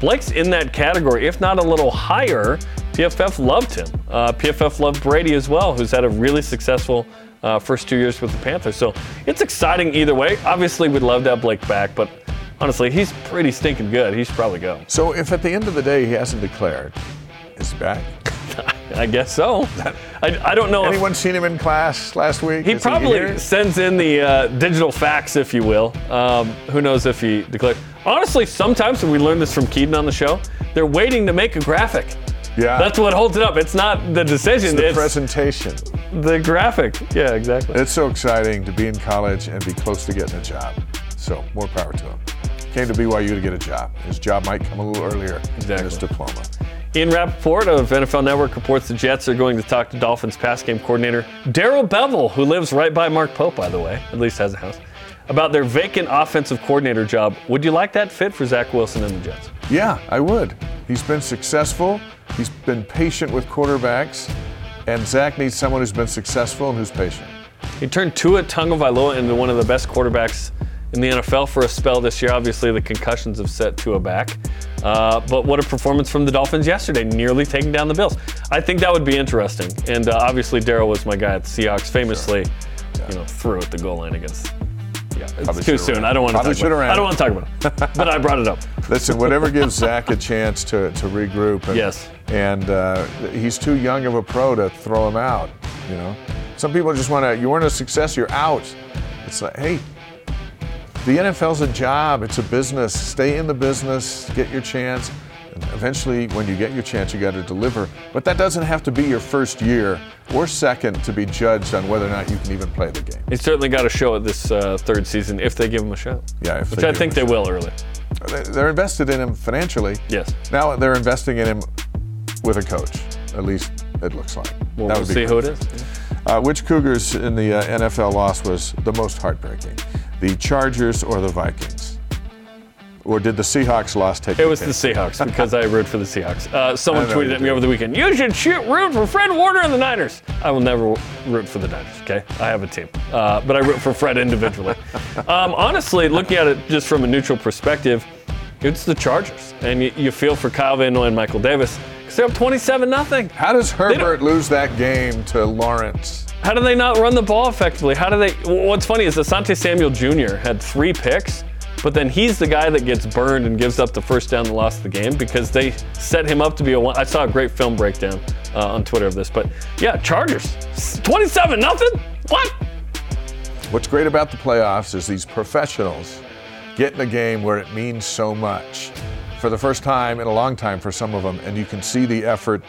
Blake's in that category, if not a little higher. PFF loved him. Uh, PFF loved Brady as well, who's had a really successful uh, first two years with the Panthers. So it's exciting either way. Obviously, we'd love to have Blake back, but honestly, he's pretty stinking good. He should probably go. So, if at the end of the day he hasn't declared, is he back? I guess so. I, I don't know. if- Anyone seen him in class last week? he Is probably here? sends in the uh, digital facts, if you will. Um, who knows if he declares? Honestly, sometimes, and we learned this from Keaton on the show, they're waiting to make a graphic. Yeah. That's what holds it up. It's not the decision. the It's, presentation. the graphic. Yeah, exactly. It's so exciting to be in college and be close to getting a job. So more power to him. Came to BYU to get a job. His job might come a little earlier than his diploma. Ian Rapoport of NFL Network reports the Jets are going to talk to Dolphins pass game coordinator Darrell Bevell, who lives right by Mark Pope, by the way, at least has a house, about their vacant offensive coordinator job. Would you like that fit for Zach Wilson and the Jets? Yeah, I would. He's been successful. He's been patient with quarterbacks. And Zach needs someone who's been successful and who's patient. He turned Tua Tagovailoa into one of the best quarterbacks in the NFL for a spell this year. Obviously, the concussions have set Tua back. Uh, but what a performance from the Dolphins yesterday, nearly taking down the Bills. I think that would be interesting. And uh, obviously, Darrell was my guy at the Seahawks, famously, you know, threw at the goal line against. Yeah, it's Probably too soon. ran. I don't want to Probably talk about. it. I don't want to talk about it. but I brought it up. Listen, whatever gives Zach a chance to, to regroup. And, Yes. And uh, he's too young of a pro to throw him out. You know, some people just want to. You weren't a success. You're out. It's like, hey, the NFL's a job. It's a business. Stay in the business. Get your chance. And eventually, when you get your chance, you got to deliver. But that doesn't have to be your first year or second to be judged on whether or not you can even play the game. He's certainly got to show it this uh, third season if they give him a shot. Yeah, if which I think they a will early. They- They're invested in him financially. Yes. Now they're investing in him with a coach. At least it looks like. Well, That we'll see who it is. Uh, which Cougars in the uh, NFL loss was the most heartbreaking? The Chargers or the Vikings? Or did the Seahawks loss take It the was the? Seahawks because I root for the Seahawks. Uh, someone tweeted at me over the weekend. You should shoot root for Fred Warner and the Niners. I will never root for the Niners. Okay, I have a team, uh, but I root for Fred individually. um, honestly, looking at it just from a neutral perspective, it's the Chargers, and you, you feel for Kyle Van Noy and Michael Davis because they're up 27 nothing. How does Herbert lose that game to Lawrence? How do they not run the ball effectively? How do they? What's funny is Asante Samuel Jr. had three picks, but then he's the guy that gets burned and gives up the first down and lost the game because they set him up to be a one. I saw a great film breakdown uh, on Twitter of this, but yeah, Chargers, 27 nothing. What? What's great about the playoffs is these professionals get in a game where it means so much for the first time in a long time for some of them, and you can see the effort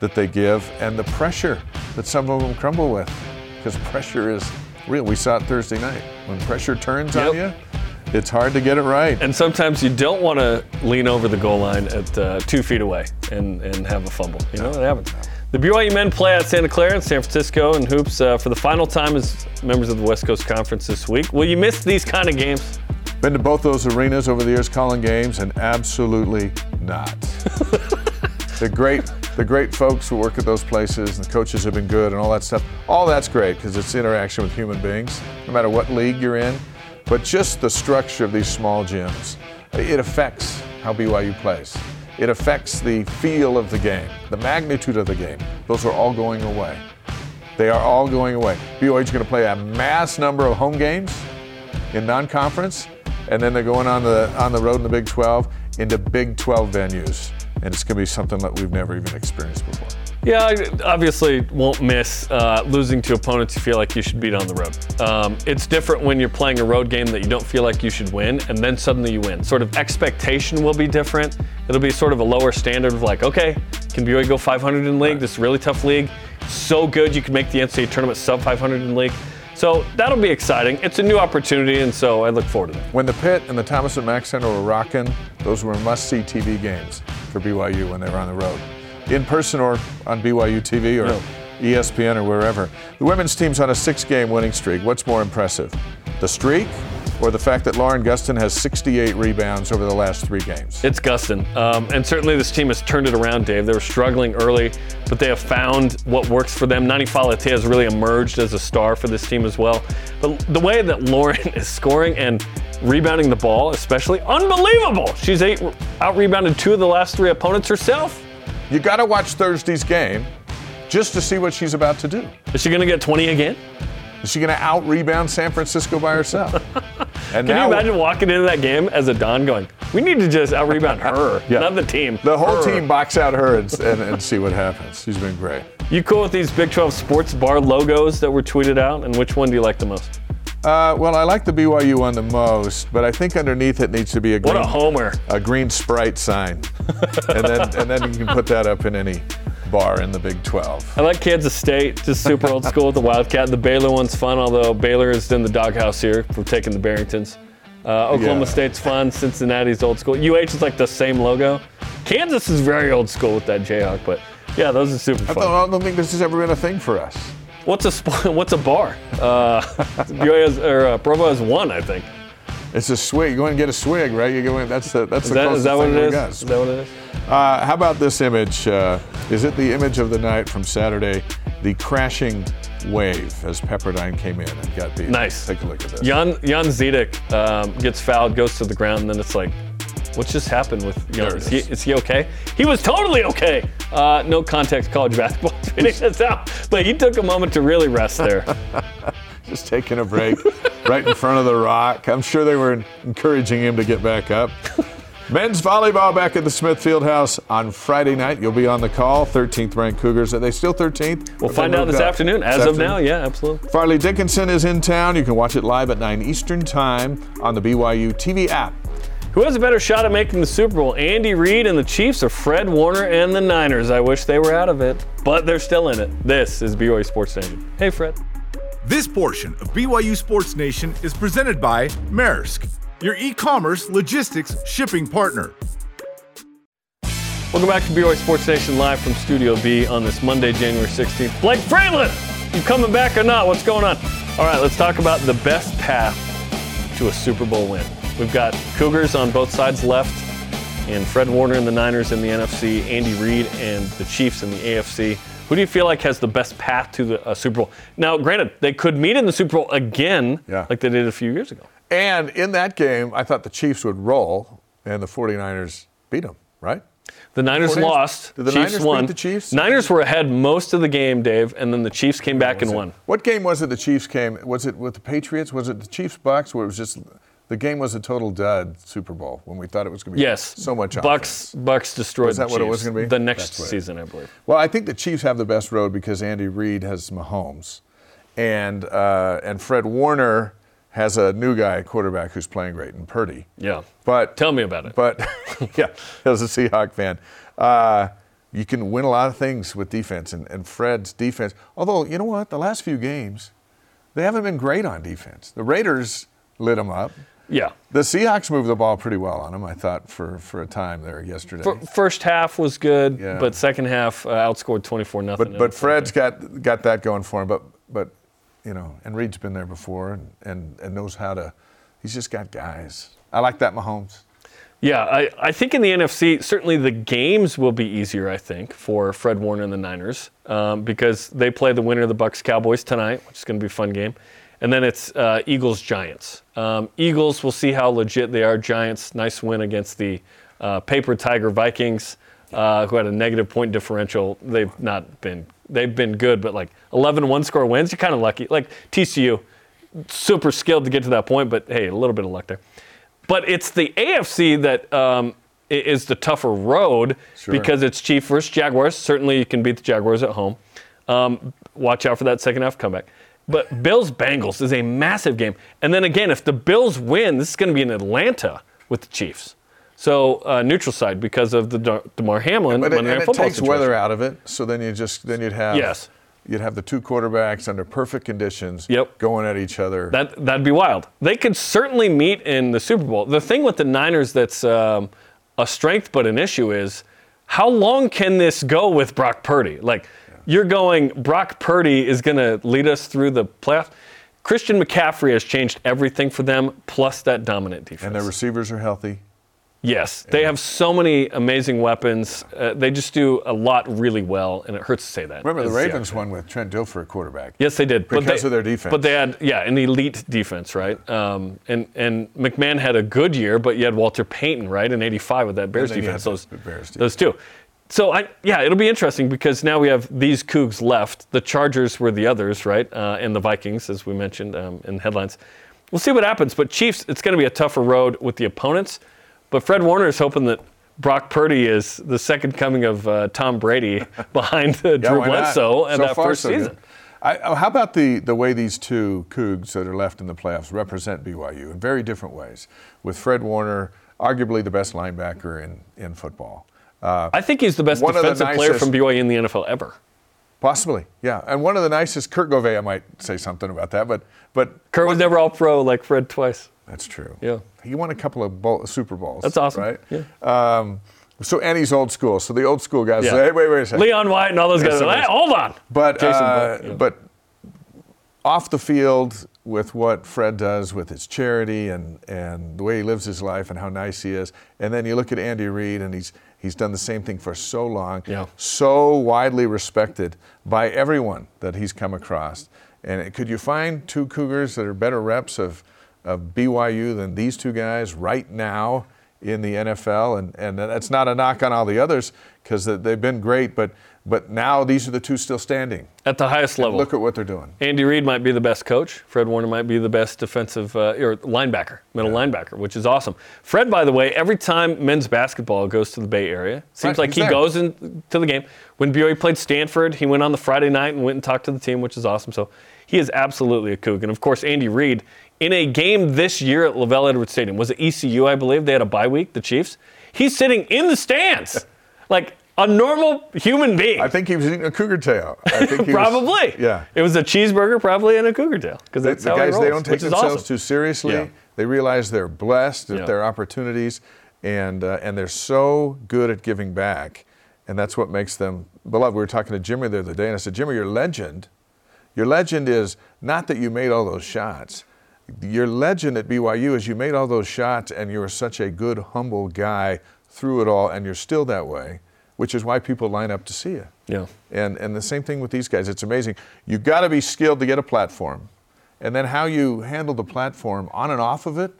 that they give and the pressure that some of them crumble with. Because pressure is real. We saw it Thursday night. When pressure turns on you, it's hard to get it right. And sometimes you don't want to lean over the goal line at uh, two feet away and, and have a fumble. You know, it happens. The BYU men play at Santa Clara in San Francisco in hoops uh, for the final time as members of the West Coast Conference this week. Will you miss these kind of games? Been to both those arenas over the years calling games, and absolutely not. the great, the great folks who work at those places, and the coaches have been good, and all that stuff. All that's great because it's interaction with human beings, no matter what league you're in. But just the structure of these small gyms, it affects how BYU plays. It affects the feel of the game, the magnitude of the game. Those are all going away. They are all going away. BYU's going to play a mass number of home games in non-conference, and then they're going on the on the road in the Big 12 into Big 12 venues, and it's going to be something that we've never even experienced before. Yeah, I obviously won't miss uh, losing to opponents you feel like you should beat on the road. Um, it's different when you're playing a road game that you don't feel like you should win, and then suddenly you win. Sort of expectation will be different. It'll be sort of a lower standard of like, okay, can BYU go 500 in league? This really tough league, so good you can make the NCAA tournament sub 500 in league. So that'll be exciting. It's a new opportunity, and so I look forward to that. When the Pit and the Thomas and Mack Center were rocking, those were must-see TV games for BYU when they were on the road, in person or on BYU TV or Yeah. ESPN or wherever. The women's team's on a six-game winning streak. What's more impressive, the streak or the fact that Lauren Gustin has 68 rebounds over the last three games? It's Gustin. Um, and certainly this team has turned it around, Dave. They were struggling early, but they have found what works for them. Nani Falatea has really emerged as a star for this team as well. But the way that Lauren is scoring and rebounding the ball, especially, unbelievable. She's eight, out rebounded two of the last three opponents herself. You got to watch Thursday's game just to see what she's about to do. Is she going to get 20 again? Is she going to out rebound San Francisco by herself? And Can you imagine walking into that game as a Don going, we need to just out rebound her, Yeah. not the team. the whole Her." team box out her and, and, and see what happens. She's been great. You cool with these Big 12 sports bar logos that were tweeted out? And which one do you like the most? Uh, well, I like the BYU one the most, but I think underneath it needs to be a What a homer. a green Sprite sign, and then and then you can put that up in any bar in the Big 12. I like Kansas State, just super old school with the Wildcat. The Baylor one's fun, although Baylor is in the doghouse here for taking the Barringtons. Uh, Oklahoma Yeah. State's fun. Cincinnati's old school. UH is like the same logo. Kansas is very old school with that Jayhawk, but yeah, those are super I fun. don't, I don't think this has ever been a thing for us. What's a sp- what's a bar? Uh, has, or uh, Provo has one, I think. It's a swig. You go and get a swig, right? You go in. That's the that's Is the that, closest is that thing it we is? got. Is that what it is? Uh, how about this image? Uh, is it the image of the night from Saturday? The crashing wave as Pepperdine came in and got beat. Nice. Take a look at this. Jan Jan Zidek um, gets fouled, goes to the ground, and then it's like, what just happened with Jan? It Is he, is. is he okay? He was totally okay. Uh, no context college basketball tweeting this out, but he took a moment to really rest there. Just taking a break right in front of the rock. I'm sure they were encouraging him to get back up. Men's volleyball back at the Smith Fieldhouse on Friday night. You'll be on the call. 13th ranked Cougars. Are they still 13th? We'll find out this up? afternoon. As This of now, yeah, absolutely. Fairleigh Dickinson is in town. You can watch it live at 9 Eastern Time on the BYU TV app. Who has a better shot at making the Super Bowl, Andy Reid and the Chiefs or Fred Warner and the Niners? I wish they were out of it, but they're still in it. This is BYU Sports Nation. Hey, Fred. This portion of BYU Sports Nation is presented by Maersk, your e commerce logistics shipping partner. Welcome back to BYU Sports Nation live from Studio B on this Monday, January 16th. Blake Franklin, you coming back or not? What's going on? All right, let's talk about the best path to a Super Bowl win. We've got Cougars on both sides left, and Fred Warner and the Niners in the NFC, Andy Reid and the Chiefs in the AFC. Who do you feel like has the best path to the uh, Super Bowl? Now, granted, they could meet in the Super Bowl again, Yeah. like they did a few years ago. And in that game, I thought the Chiefs would roll and the 49ers beat them, right? The Niners 49ers lost. Did the Chiefs Niners beat won. the Chiefs? Niners were ahead most of the game, Dave, and then the Chiefs came back and won. What game was it the Chiefs came? Was it with the Patriots? Was it the Chiefs Bucks where it was just the game was a total dud Super Bowl when we thought it was going to be Yes. so much Bucks. offense? Bucks destroyed. Was that the what it was gonna be? The next it- season, I believe. Well, I think the Chiefs have the best road because Andy Reid has Mahomes, and uh, and Fred Warner has a new guy quarterback who's playing great in Purdy. Yeah. But Tell me about it. But yeah, as a Seahawk fan, uh, you can win a lot of things with defense and, and Fred's defense. Although you know what, the last few games, they haven't been great on defense. The Raiders lit them up. yeah. The Seahawks moved the ball pretty well on them, I thought, for, for a time there yesterday. Fir- First half was good, Yeah. but second half uh, outscored 24 nothing. but but Fred's got got that going for him. But but you know, and Reid's been there before and, and, and knows how to. He's just got guys. I like that Mahomes. Yeah, I, I think in the NFC, certainly the games will be easier, I think, for Fred Warner and the Niners um, because they play the winner of the Bucks Cowboys tonight, which is going to be a fun game. And then it's uh, Eagles Giants. Um, Eagles, we'll see how legit they are. Giants, nice win against the uh, paper tiger Vikings, uh, who had a negative point differential. They've not been, they've been good, but like 11 one score wins, you're kind of lucky. Like TCU, super skilled to get to that point, but hey, a little bit of luck there. But it's the AFC that um, is the tougher road Sure. because it's Chief versus Jaguars. Certainly, you can beat the Jaguars at home. Um, watch out for that second half comeback. But Bills Bengals is a massive game. And then again, if the Bills win, this is going to be in Atlanta with the Chiefs. So uh, neutral side because of the Damar Hamlin But it, and it takes weather out of it, so then you just then you'd have Yes. you'd have the two quarterbacks under perfect conditions Yep. going at each other. That that'd be wild. They could certainly meet in the Super Bowl. The thing with the Niners that's um, a strength but an issue is how long can this go with Brock Purdy? Like you're going, Brock Purdy is going to lead us through the playoffs. Christian McCaffrey has changed everything for them, plus that dominant defense. and their receivers are healthy. Yes, they have so many amazing weapons. Uh, they just do a lot really well, and it hurts to say that. Remember, the Ravens won with Trent Dilfer quarterback. Yes, they did. but Because they- of their defense. But they had, yeah, an elite defense, right? Um, and and McMahon had a good year, but you had Walter Payton, right, in '85 with that Bears defense. Those, Bears those two. So I, yeah, it'll be interesting because now we have these Cougs left. The Chargers were the others, right, uh, and the Vikings, as we mentioned um, in headlines. We'll see what happens. But Chiefs, it's going to be a tougher road with the opponents. But Fred Warner is hoping that Brock Purdy is the second coming of uh, Tom Brady behind uh, Drew? Bledsoe and So that first so season. I, oh, how about the, the way these two Cougs that are left in the playoffs represent BYU in very different ways? With Fred Warner, arguably the best linebacker in, in football. Uh, I think he's the best of the defensive player from BYU in the NFL ever. Possibly, yeah. And one of the nicest, Kurt Gouveia might say something about that, but but Kurt was never all pro like Fred twice. That's true. Yeah. He won a couple of bowl, Super Bowls. That's awesome. right? Yeah. Um, so and he's old school. So the old school guys Yeah. say, hey, wait, wait a second. Leon White and all those Yeah, guys. Hey, hold on. But Jason uh, but off the field with what Fred does with his charity and and the way he lives his life and how nice he is, and then you look at Andy Reid and he's he's done the same thing for so long, Yeah. so widely respected by everyone that he's come across. And could you find two Cougars that are better reps of of BYU than these two guys right now in the NFL? And and that's not a knock on all the others because they've been great, but but now these are the two still standing. At the highest level. Look at what they're doing. Andy Reid might be the best coach. Fred Warner might be the best defensive uh, or linebacker, middle linebacker, which is awesome. Fred, by the way, every time men's basketball goes to the Bay Area, seems Right, like he there. goes into the game. When BYU played Stanford, he went on the Friday night and went and talked to the team, which is awesome. So he is absolutely a Coug. And of course, Andy Reid, in a game this year at LaVell Edwards Stadium, was it ECU, I believe? They had a bye week, the Chiefs. He's sitting in the stands, like a normal human being. I think he was eating a cougar tail. I think he was- Probably. yeah. It was a cheeseburger, probably, and a cougar tail. Because The, that's the how guys, rolls, they don't take themselves awesome. too seriously. Yeah. They realize they're blessed at Yeah. their opportunities, and uh, and they're so good at giving back, and that's what makes them beloved. We were talking to Jimmy the other day, and I said, Jimmy, you're a legend, your legend is not that you made all those shots. Your legend at BYU is you made all those shots, and you were such a good, humble guy through it all, and you're still that way, which is why people line up to see you. Yeah. And, and the same thing with these guys. It's amazing. You've got to be skilled to get a platform. And then how you handle the platform on and off of it,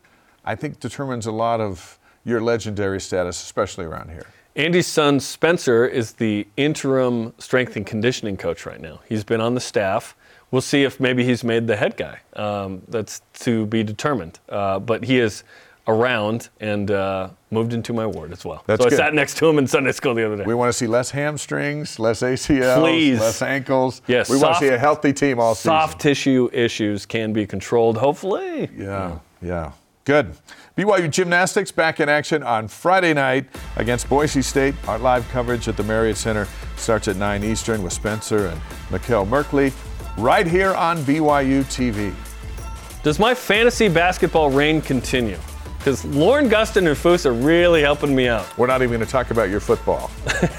I think determines a lot of your legendary status, especially around here. Andy's son Spencer is the interim strength and conditioning coach right now. He's been on the staff. We'll see if maybe he's made the head guy. Um, that's to be determined. Uh, but he is around and uh, moved into my ward as well. That's so good. I sat next to him in Sunday school the other day. We want to see less hamstrings, less ACLs, Please. less ankles. Yes, we want to see a healthy team all season. Soft tissue issues can be controlled, hopefully. Yeah, yeah. Good. BYU Gymnastics back in action on Friday night against Boise State. Our live coverage at the Marriott Center starts at 9 Eastern with Spencer and Mikkel Merkley right here on BYU TV. Does my fantasy basketball reign continue? Because Lauren Gustin and Foose are really helping me out. We're not even going to talk about your football.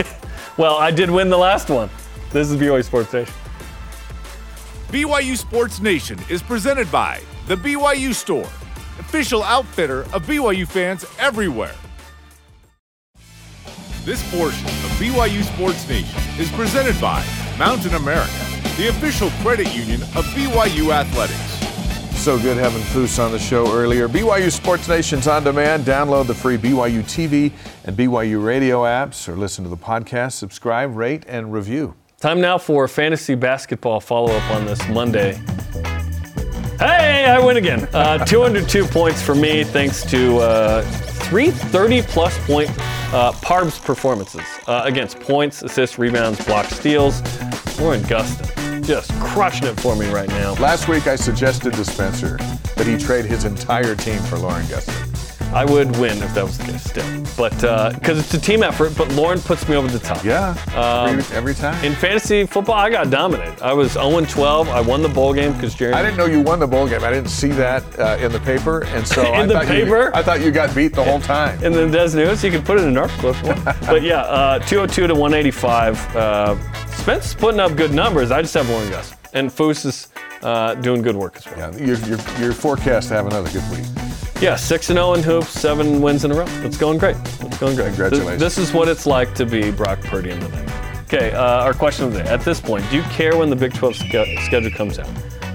Well, I did win the last one. This is BYU Sports Nation. BYU Sports Nation is presented by The BYU Store, official outfitter of BYU fans everywhere. This portion of BYU Sports Nation is presented by Mountain America, the official credit union of BYU Athletics. So good having Foose on the show earlier. BYU Sports Nation's on demand. Download the free BYU TV and BYU radio apps or listen to the podcast, subscribe, rate, and review. Time now for fantasy basketball follow up on this Monday. Hey, I win again. Uh, 202 points for me, thanks to uh, three 30 plus point uh, Parbs performances uh, against points, assists, rebounds, blocks, steals. Lauren Gustin just crushing it for me right now. Last week I suggested to Spencer that he trade his entire team for Lauren Gustin. I would win if that was the case still. But because it's a team effort, but Lauren puts me over the top. Yeah, Um, every, every time. In fantasy football, I got dominated. I was 0 12. I won the bowl game because Jerry. I didn't know you won the bowl game. I didn't see that uh, in the paper, and so I In the thought paper? You, I thought you got beat the whole time. in the Des News. You can put it in our clip. but yeah, uh, 202 to 185. Uh, Spence putting up good numbers. I just have Lauren Gus. And Foose is uh, doing good work as well. Yeah, your, your, your forecast to have another good week. Yeah, 6 and 0 in hoops, seven wins in a row. It's going great. It's going great. Congratulations. This, this is what it's like to be Brock Purdy in the league. Okay, uh, our question of the day. At this point, do you care when the Big 12 sch- schedule comes out?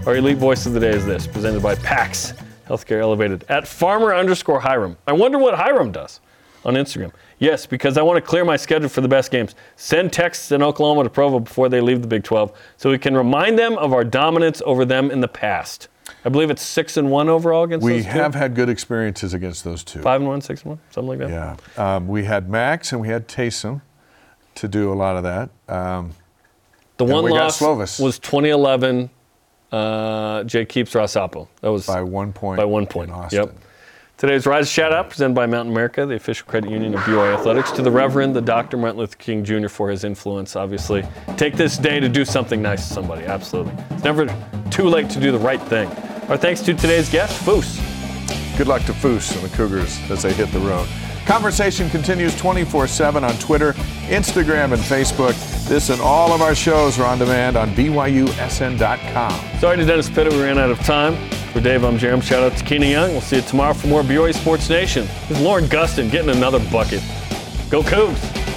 Our elite voice of the day is this, presented by PAX Healthcare Elevated at farmer underscore Hiram. I wonder what Hiram does on Instagram. Yes, because I want to clear my schedule for the best games. Send Texas and Oklahoma to Provo before they leave the Big 12 so we can remind them of our dominance over them in the past. I believe it's six and one overall against We those two. have had good experiences against those two. Five and one, six and one, something like that. Yeah, um, we had Max and we had Taysom to do a lot of that. Um, The one loss was 2011. Uh, Jake Heaps Rosapo. That was by one point. by one point. Yep. Today's Rise shout out presented by Mountain America, the official credit union of BYU Athletics, to the Reverend, the Dr. Martin Luther King Jr. for his influence, obviously. Take this day to do something nice to somebody, absolutely. It's never too late to do the right thing. Our thanks to today's guest, Foose. Good luck to Foose and the Cougars as they hit the road. Conversation continues 24 7 on Twitter, Instagram, and Facebook. This and all of our shows are on demand on BYUSN.com. Sorry to Dennis Pitta, we ran out of time. For Dave, I'm Jarom. Shout out to Keena Young. We'll see you tomorrow for more BYU Sports Nation. This is Lauren Gustin getting another bucket. Go Cougs!